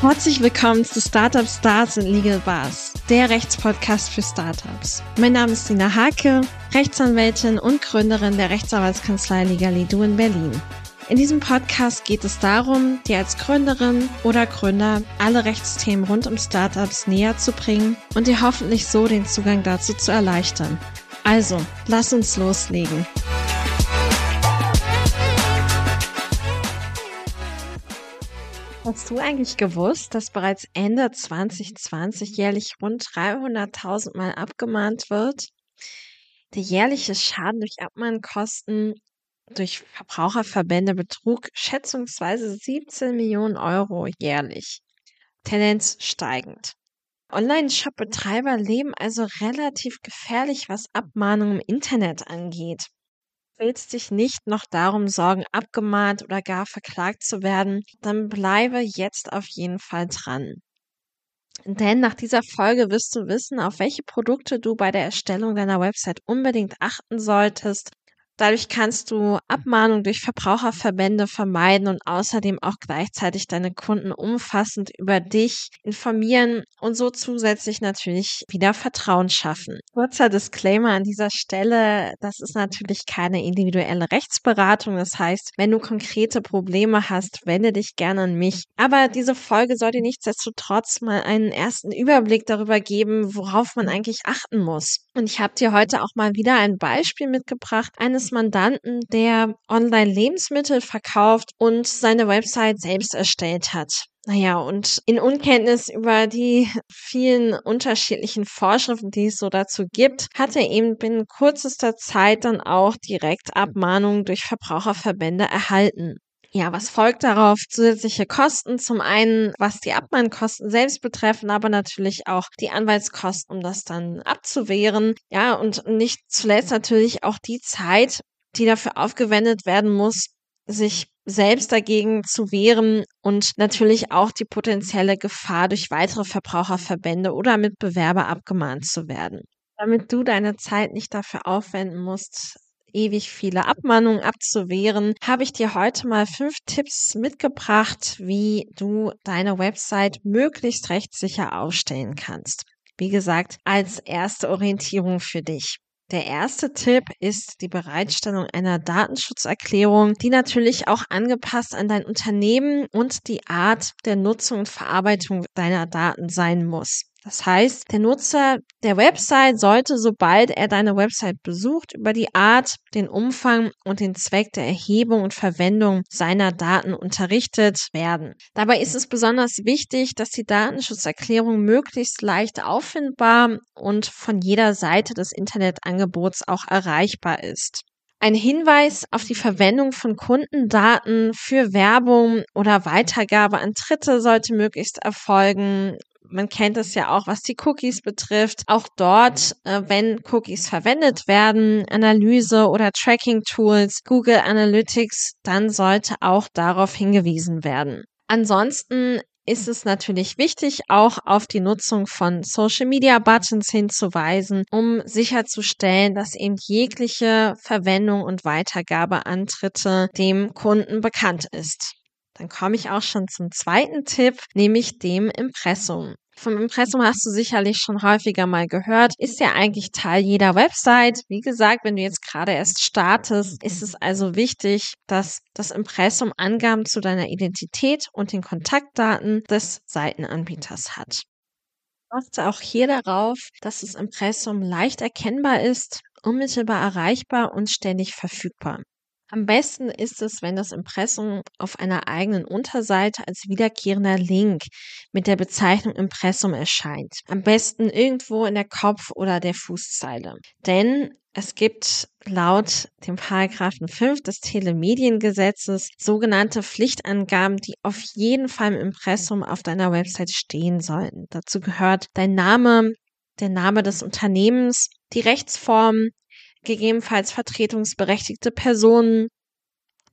Herzlich willkommen zu Startup Stars und Legal Bars, der Rechtspodcast für Startups. Mein Name ist Dina Hake, Rechtsanwältin und Gründerin der Rechtsanwaltskanzlei Legalidu in Berlin. In diesem Podcast geht es darum, dir als Gründerin oder Gründer alle Rechtsthemen rund um Startups näher zu bringen und dir hoffentlich so den Zugang dazu zu erleichtern. Also, lass uns loslegen. Hast du eigentlich gewusst, dass bereits Ende 2020 jährlich rund 300.000 Mal abgemahnt wird? Der jährliche Schaden durch Abmahnkosten durch Verbraucherverbände betrug schätzungsweise 17 Millionen Euro jährlich. Tendenz steigend. Online-Shop-Betreiber leben also relativ gefährlich, was Abmahnungen im Internet angeht willst dich nicht noch darum sorgen, abgemahnt oder gar verklagt zu werden, dann bleibe jetzt auf jeden Fall dran. Denn nach dieser Folge wirst du wissen, auf welche Produkte du bei der Erstellung deiner Website unbedingt achten solltest Dadurch kannst du Abmahnung durch Verbraucherverbände vermeiden und außerdem auch gleichzeitig deine Kunden umfassend über dich informieren und so zusätzlich natürlich wieder Vertrauen schaffen. Kurzer Disclaimer an dieser Stelle, das ist natürlich keine individuelle Rechtsberatung. Das heißt, wenn du konkrete Probleme hast, wende dich gerne an mich. Aber diese Folge soll dir nichtsdestotrotz mal einen ersten Überblick darüber geben, worauf man eigentlich achten muss. Und ich habe dir heute auch mal wieder ein Beispiel mitgebracht eines Mandanten, der online Lebensmittel verkauft und seine Website selbst erstellt hat. Naja, und in Unkenntnis über die vielen unterschiedlichen Vorschriften, die es so dazu gibt, hat er eben binnen kürzester Zeit dann auch direkt Abmahnungen durch Verbraucherverbände erhalten. Ja, was folgt darauf? Zusätzliche Kosten. Zum einen, was die Abmahnkosten selbst betreffen, aber natürlich auch die Anwaltskosten, um das dann abzuwehren. Ja, und nicht zuletzt natürlich auch die Zeit, die dafür aufgewendet werden muss, sich selbst dagegen zu wehren und natürlich auch die potenzielle Gefahr durch weitere Verbraucherverbände oder Mitbewerber abgemahnt zu werden. Damit du deine Zeit nicht dafür aufwenden musst, ewig viele Abmahnungen abzuwehren, habe ich dir heute mal fünf Tipps mitgebracht, wie du deine Website möglichst rechtssicher aufstellen kannst. Wie gesagt, als erste Orientierung für dich. Der erste Tipp ist die Bereitstellung einer Datenschutzerklärung, die natürlich auch angepasst an dein Unternehmen und die Art der Nutzung und Verarbeitung deiner Daten sein muss. Das heißt, der Nutzer der Website sollte, sobald er deine Website besucht, über die Art, den Umfang und den Zweck der Erhebung und Verwendung seiner Daten unterrichtet werden. Dabei ist es besonders wichtig, dass die Datenschutzerklärung möglichst leicht auffindbar und von jeder Seite des Internetangebots auch erreichbar ist. Ein Hinweis auf die Verwendung von Kundendaten für Werbung oder Weitergabe an Dritte sollte möglichst erfolgen man kennt es ja auch, was die Cookies betrifft. Auch dort, äh, wenn Cookies verwendet werden, Analyse oder Tracking-Tools, Google Analytics, dann sollte auch darauf hingewiesen werden. Ansonsten ist es natürlich wichtig, auch auf die Nutzung von Social Media Buttons hinzuweisen, um sicherzustellen, dass eben jegliche Verwendung und Weitergabeantritte dem Kunden bekannt ist. Dann komme ich auch schon zum zweiten Tipp, nämlich dem Impressum. Vom Impressum hast du sicherlich schon häufiger mal gehört. Ist ja eigentlich Teil jeder Website. Wie gesagt, wenn du jetzt gerade erst startest, ist es also wichtig, dass das Impressum Angaben zu deiner Identität und den Kontaktdaten des Seitenanbieters hat. Achte auch hier darauf, dass das Impressum leicht erkennbar ist, unmittelbar erreichbar und ständig verfügbar. Am besten ist es, wenn das Impressum auf einer eigenen Unterseite als wiederkehrender Link mit der Bezeichnung Impressum erscheint. Am besten irgendwo in der Kopf- oder der Fußzeile. Denn es gibt laut dem Paragraphen 5 des Telemediengesetzes sogenannte Pflichtangaben, die auf jeden Fall im Impressum auf deiner Website stehen sollten. Dazu gehört dein Name, der Name des Unternehmens, die Rechtsform, gegebenenfalls vertretungsberechtigte Personen,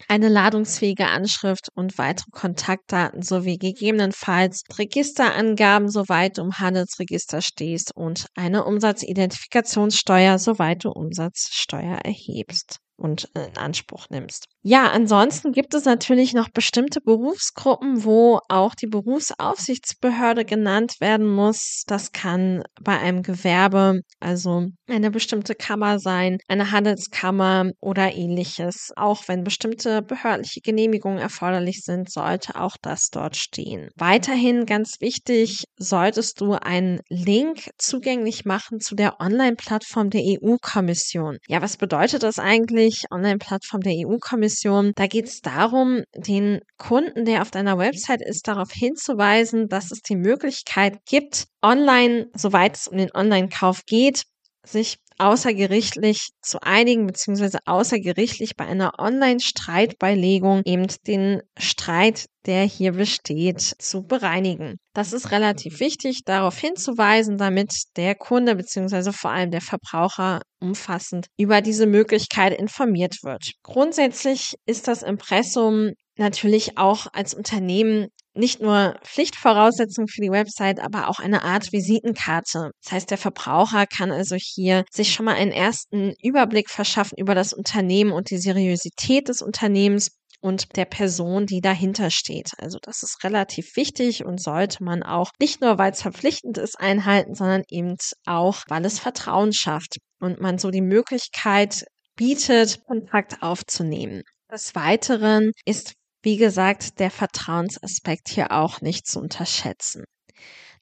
eine ladungsfähige Anschrift und weitere Kontaktdaten sowie gegebenenfalls Registerangaben, soweit du im Handelsregister stehst und eine Umsatzidentifikationssteuer, soweit du Umsatzsteuer erhebst und in Anspruch nimmst. Ja, ansonsten gibt es natürlich noch bestimmte Berufsgruppen, wo auch die Berufsaufsichtsbehörde genannt werden muss. Das kann bei einem Gewerbe, also eine bestimmte Kammer sein, eine Handelskammer oder ähnliches. Auch wenn bestimmte behördliche Genehmigungen erforderlich sind, sollte auch das dort stehen. Weiterhin ganz wichtig, solltest du einen Link zugänglich machen zu der Online-Plattform der EU-Kommission. Ja, was bedeutet das eigentlich? Online-Plattform der EU-Kommission Kommission. Da geht es darum, den Kunden, der auf deiner Website ist, darauf hinzuweisen, dass es die Möglichkeit gibt, online, soweit es um den Online-Kauf geht, sich außergerichtlich zu einigen, beziehungsweise außergerichtlich bei einer Online-Streitbeilegung eben den Streit, der hier besteht, zu bereinigen. Das ist relativ wichtig, darauf hinzuweisen, damit der Kunde, beziehungsweise vor allem der Verbraucher umfassend über diese Möglichkeit informiert wird. Grundsätzlich ist das Impressum natürlich auch als Unternehmen nicht nur Pflichtvoraussetzung für die Website, aber auch eine Art Visitenkarte. Das heißt, der Verbraucher kann also hier sich schon mal einen ersten Überblick verschaffen über das Unternehmen und die Seriosität des Unternehmens und der Person, die dahinter steht. Also das ist relativ wichtig und sollte man auch nicht nur, weil es verpflichtend ist, einhalten, sondern eben auch, weil es Vertrauen schafft und man so die Möglichkeit bietet, Kontakt aufzunehmen. Des Weiteren ist wie gesagt, der Vertrauensaspekt hier auch nicht zu unterschätzen.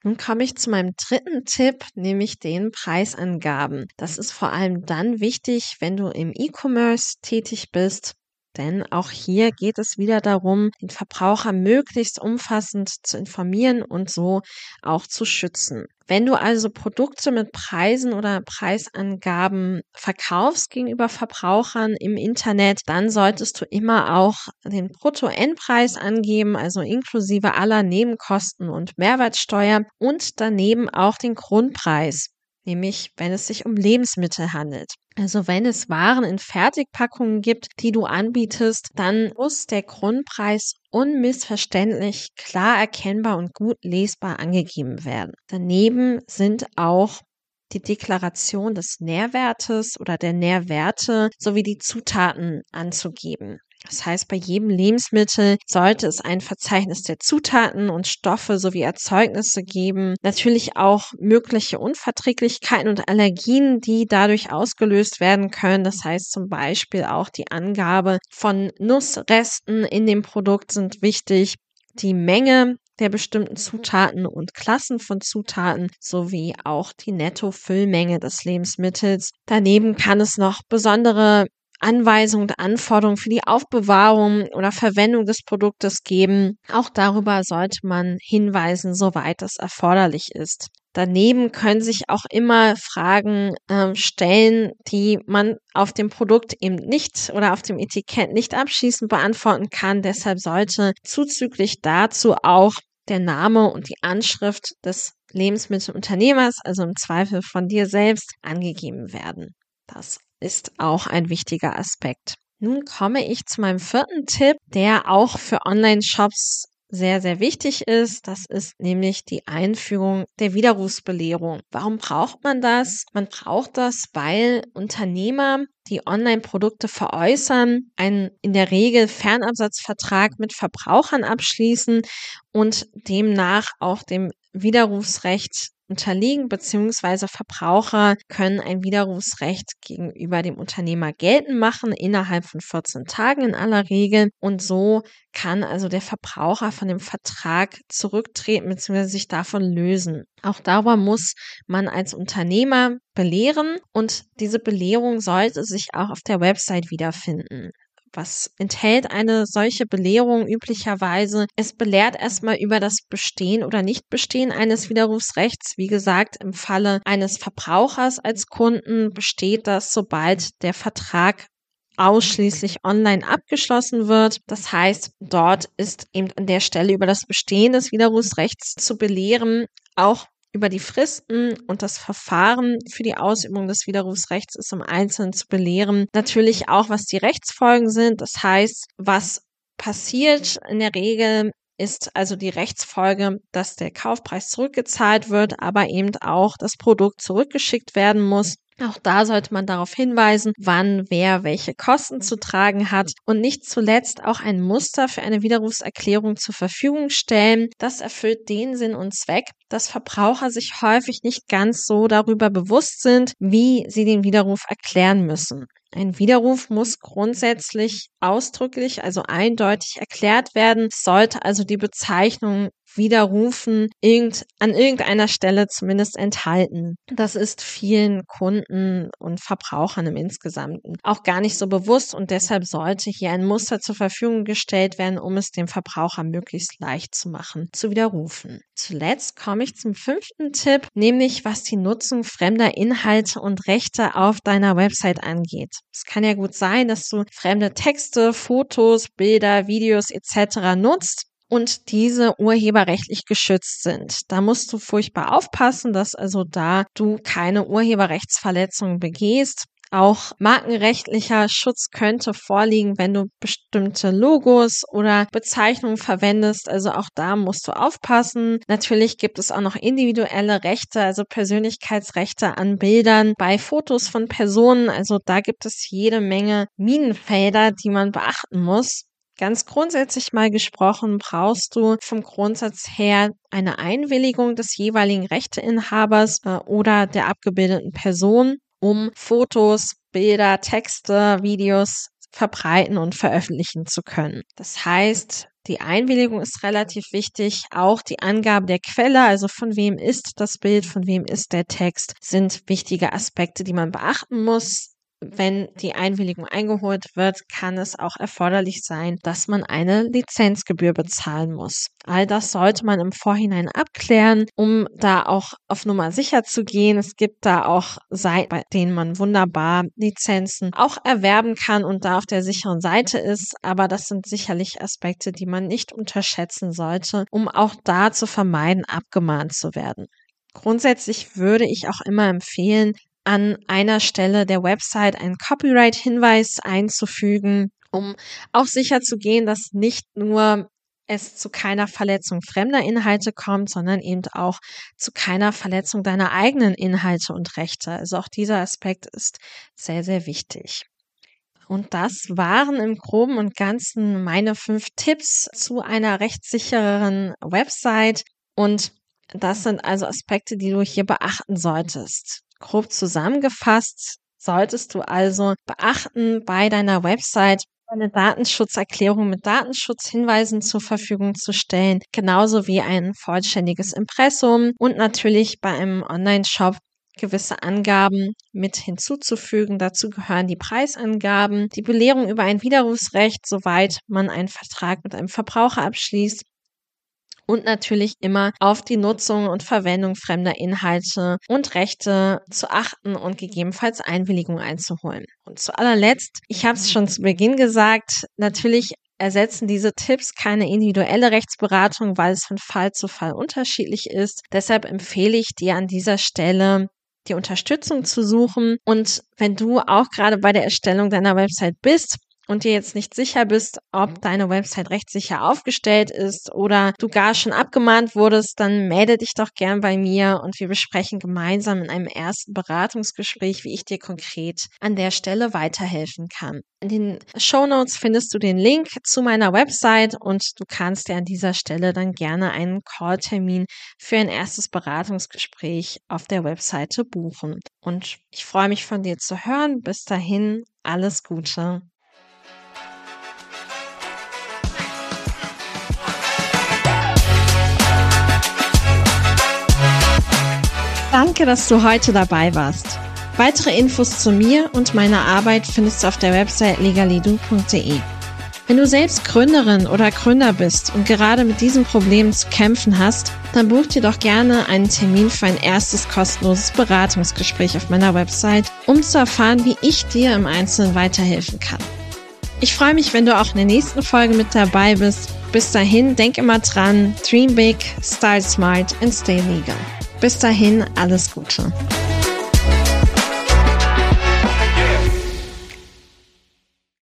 Nun komme ich zu meinem dritten Tipp, nämlich den Preisangaben. Das ist vor allem dann wichtig, wenn du im E-Commerce tätig bist denn auch hier geht es wieder darum, den Verbraucher möglichst umfassend zu informieren und so auch zu schützen. Wenn du also Produkte mit Preisen oder Preisangaben verkaufst gegenüber Verbrauchern im Internet, dann solltest du immer auch den Brutto-Endpreis angeben, also inklusive aller Nebenkosten und Mehrwertsteuer und daneben auch den Grundpreis nämlich wenn es sich um Lebensmittel handelt. Also wenn es Waren in Fertigpackungen gibt, die du anbietest, dann muss der Grundpreis unmissverständlich, klar erkennbar und gut lesbar angegeben werden. Daneben sind auch die Deklaration des Nährwertes oder der Nährwerte sowie die Zutaten anzugeben. Das heißt, bei jedem Lebensmittel sollte es ein Verzeichnis der Zutaten und Stoffe sowie Erzeugnisse geben. Natürlich auch mögliche Unverträglichkeiten und Allergien, die dadurch ausgelöst werden können. Das heißt zum Beispiel auch die Angabe von Nussresten in dem Produkt sind wichtig. Die Menge der bestimmten Zutaten und Klassen von Zutaten sowie auch die Nettofüllmenge des Lebensmittels. Daneben kann es noch besondere Anweisungen und Anforderungen für die Aufbewahrung oder Verwendung des Produktes geben. Auch darüber sollte man hinweisen, soweit das erforderlich ist. Daneben können sich auch immer Fragen äh, stellen, die man auf dem Produkt eben nicht oder auf dem Etikett nicht abschließend beantworten kann. Deshalb sollte zuzüglich dazu auch der Name und die Anschrift des Lebensmittelunternehmers, also im Zweifel von dir selbst, angegeben werden. Das ist auch ein wichtiger Aspekt. Nun komme ich zu meinem vierten Tipp, der auch für Online-Shops sehr, sehr wichtig ist. Das ist nämlich die Einführung der Widerrufsbelehrung. Warum braucht man das? Man braucht das, weil Unternehmer, die Online-Produkte veräußern, einen in der Regel Fernabsatzvertrag mit Verbrauchern abschließen und demnach auch dem Widerrufsrecht unterliegen, beziehungsweise Verbraucher können ein Widerrufsrecht gegenüber dem Unternehmer geltend machen, innerhalb von 14 Tagen in aller Regel. Und so kann also der Verbraucher von dem Vertrag zurücktreten, beziehungsweise sich davon lösen. Auch darüber muss man als Unternehmer belehren und diese Belehrung sollte sich auch auf der Website wiederfinden. Was enthält eine solche Belehrung üblicherweise? Es belehrt erstmal über das Bestehen oder Nichtbestehen eines Widerrufsrechts. Wie gesagt, im Falle eines Verbrauchers als Kunden besteht das, sobald der Vertrag ausschließlich online abgeschlossen wird. Das heißt, dort ist eben an der Stelle über das Bestehen des Widerrufsrechts zu belehren. Auch über die Fristen und das Verfahren für die Ausübung des Widerrufsrechts ist im Einzelnen zu belehren. Natürlich auch, was die Rechtsfolgen sind. Das heißt, was passiert in der Regel ist also die Rechtsfolge, dass der Kaufpreis zurückgezahlt wird, aber eben auch das Produkt zurückgeschickt werden muss. Auch da sollte man darauf hinweisen, wann wer welche Kosten zu tragen hat und nicht zuletzt auch ein Muster für eine Widerrufserklärung zur Verfügung stellen. Das erfüllt den Sinn und Zweck, dass Verbraucher sich häufig nicht ganz so darüber bewusst sind, wie sie den Widerruf erklären müssen. Ein Widerruf muss grundsätzlich ausdrücklich, also eindeutig erklärt werden, sollte also die Bezeichnung widerrufen irgend, an irgendeiner Stelle zumindest enthalten. Das ist vielen Kunden und Verbrauchern im Insgesamten auch gar nicht so bewusst und deshalb sollte hier ein Muster zur Verfügung gestellt werden, um es dem Verbraucher möglichst leicht zu machen, zu widerrufen. Zuletzt komme ich zum fünften Tipp, nämlich was die Nutzung fremder Inhalte und Rechte auf deiner Website angeht. Es kann ja gut sein, dass du fremde Texte, Fotos, Bilder, Videos etc. nutzt und diese urheberrechtlich geschützt sind. Da musst du furchtbar aufpassen, dass also da du keine Urheberrechtsverletzungen begehst. Auch markenrechtlicher Schutz könnte vorliegen, wenn du bestimmte Logos oder Bezeichnungen verwendest. Also auch da musst du aufpassen. Natürlich gibt es auch noch individuelle Rechte, also Persönlichkeitsrechte an Bildern bei Fotos von Personen. Also da gibt es jede Menge Minenfelder, die man beachten muss. Ganz grundsätzlich mal gesprochen, brauchst du vom Grundsatz her eine Einwilligung des jeweiligen Rechteinhabers äh, oder der abgebildeten Person, um Fotos, Bilder, Texte, Videos verbreiten und veröffentlichen zu können. Das heißt, die Einwilligung ist relativ wichtig. Auch die Angabe der Quelle, also von wem ist das Bild, von wem ist der Text, sind wichtige Aspekte, die man beachten muss wenn die Einwilligung eingeholt wird, kann es auch erforderlich sein, dass man eine Lizenzgebühr bezahlen muss. All das sollte man im Vorhinein abklären, um da auch auf Nummer sicher zu gehen. Es gibt da auch Seiten, bei denen man wunderbar Lizenzen auch erwerben kann und da auf der sicheren Seite ist. Aber das sind sicherlich Aspekte, die man nicht unterschätzen sollte, um auch da zu vermeiden, abgemahnt zu werden. Grundsätzlich würde ich auch immer empfehlen, an einer Stelle der Website einen Copyright-Hinweis einzufügen, um auch sicher zu gehen, dass nicht nur es zu keiner Verletzung fremder Inhalte kommt, sondern eben auch zu keiner Verletzung deiner eigenen Inhalte und Rechte. Also auch dieser Aspekt ist sehr, sehr wichtig. Und das waren im groben und ganzen meine fünf Tipps zu einer rechtssichereren Website. Und das sind also Aspekte, die du hier beachten solltest. Grob zusammengefasst solltest du also beachten, bei deiner Website eine Datenschutzerklärung mit Datenschutzhinweisen zur Verfügung zu stellen, genauso wie ein vollständiges Impressum und natürlich bei einem Online-Shop gewisse Angaben mit hinzuzufügen. Dazu gehören die Preisangaben, die Belehrung über ein Widerrufsrecht, soweit man einen Vertrag mit einem Verbraucher abschließt und natürlich immer auf die Nutzung und Verwendung fremder Inhalte und Rechte zu achten und gegebenenfalls Einwilligung einzuholen. Und zu allerletzt, ich habe es schon zu Beginn gesagt, natürlich ersetzen diese Tipps keine individuelle Rechtsberatung, weil es von Fall zu Fall unterschiedlich ist. Deshalb empfehle ich dir an dieser Stelle, die Unterstützung zu suchen. Und wenn du auch gerade bei der Erstellung deiner Website bist, und dir jetzt nicht sicher bist, ob mhm. deine Website rechtssicher aufgestellt ist oder du gar schon abgemahnt wurdest, dann melde dich doch gern bei mir und wir besprechen gemeinsam in einem ersten Beratungsgespräch, wie ich dir konkret an der Stelle weiterhelfen kann. In den Show Notes findest du den Link zu meiner Website und du kannst dir an dieser Stelle dann gerne einen Calltermin für ein erstes Beratungsgespräch auf der Webseite buchen. Und ich freue mich von dir zu hören. Bis dahin, alles Gute. Danke, dass du heute dabei warst. Weitere Infos zu mir und meiner Arbeit findest du auf der Website legalidu.de. Wenn du selbst Gründerin oder Gründer bist und gerade mit diesem Problem zu kämpfen hast, dann buch dir doch gerne einen Termin für ein erstes kostenloses Beratungsgespräch auf meiner Website, um zu erfahren, wie ich dir im Einzelnen weiterhelfen kann. Ich freue mich, wenn du auch in der nächsten Folge mit dabei bist. Bis dahin, denk immer dran, dream big, style smart and stay legal. Bis dahin, alles Gute.